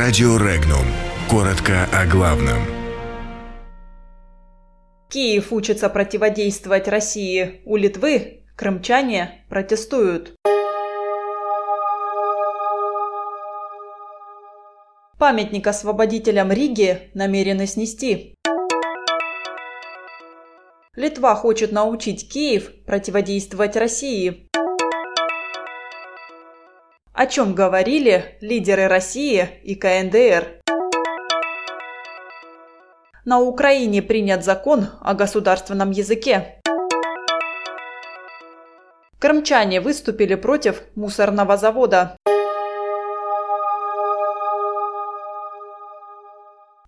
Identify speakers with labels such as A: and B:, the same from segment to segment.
A: Радио Регнум. Коротко о главном.
B: Киев учится противодействовать России. У Литвы крымчане протестуют. Памятник освободителям Риги намерены снести. Литва хочет научить Киев противодействовать России. О чем говорили лидеры России и КНДР? На Украине принят закон о государственном языке. Крымчане выступили против мусорного завода.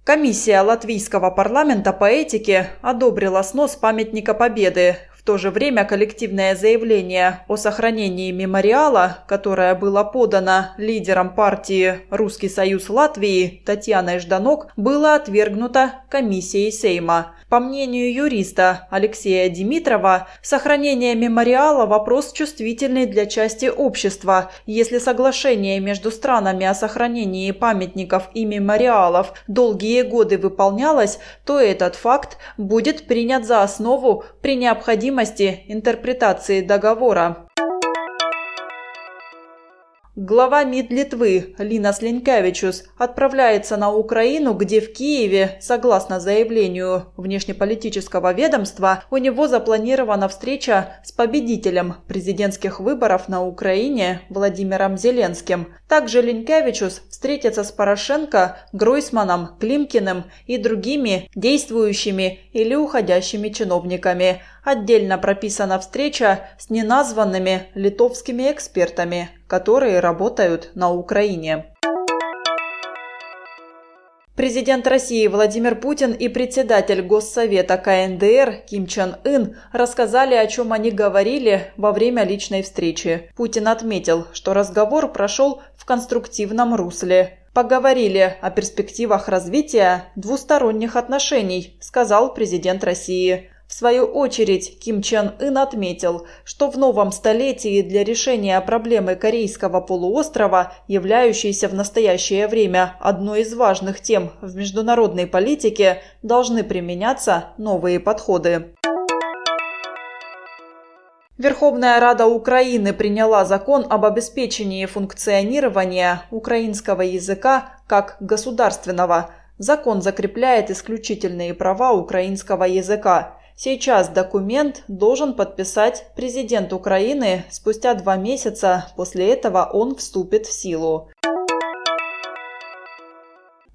B: Комиссия Латвийского парламента по этике одобрила снос памятника Победы в то же время коллективное заявление о сохранении мемориала, которое было подано лидером партии «Русский союз Латвии» Татьяной Жданок, было отвергнуто комиссией Сейма. По мнению юриста Алексея Димитрова, сохранение мемориала – вопрос чувствительный для части общества. Если соглашение между странами о сохранении памятников и мемориалов долгие годы выполнялось, то этот факт будет принят за основу при необходимости интерпретации договора. Глава МИД Литвы Линас Ленкевичус отправляется на Украину, где в Киеве, согласно заявлению внешнеполитического ведомства, у него запланирована встреча с победителем президентских выборов на Украине Владимиром Зеленским. Также Ленкевичус встретится с Порошенко, Гройсманом, Климкиным и другими действующими или уходящими чиновниками. Отдельно прописана встреча с неназванными литовскими экспертами, которые работают на Украине. Президент России Владимир Путин и председатель Госсовета КНДР Ким Чен Ын рассказали, о чем они говорили во время личной встречи. Путин отметил, что разговор прошел в конструктивном русле. Поговорили о перспективах развития двусторонних отношений, сказал президент России. В свою очередь, Ким Чен Ын отметил, что в новом столетии для решения проблемы Корейского полуострова, являющейся в настоящее время одной из важных тем в международной политике, должны применяться новые подходы. Верховная Рада Украины приняла закон об обеспечении функционирования украинского языка как государственного. Закон закрепляет исключительные права украинского языка. Сейчас документ должен подписать президент Украины спустя два месяца, после этого он вступит в силу.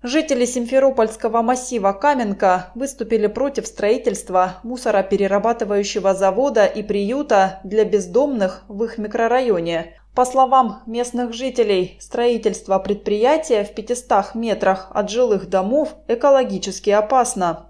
B: Жители Симферопольского массива Каменка выступили против строительства мусороперерабатывающего завода и приюта для бездомных в их микрорайоне. По словам местных жителей, строительство предприятия в 500 метрах от жилых домов экологически опасно.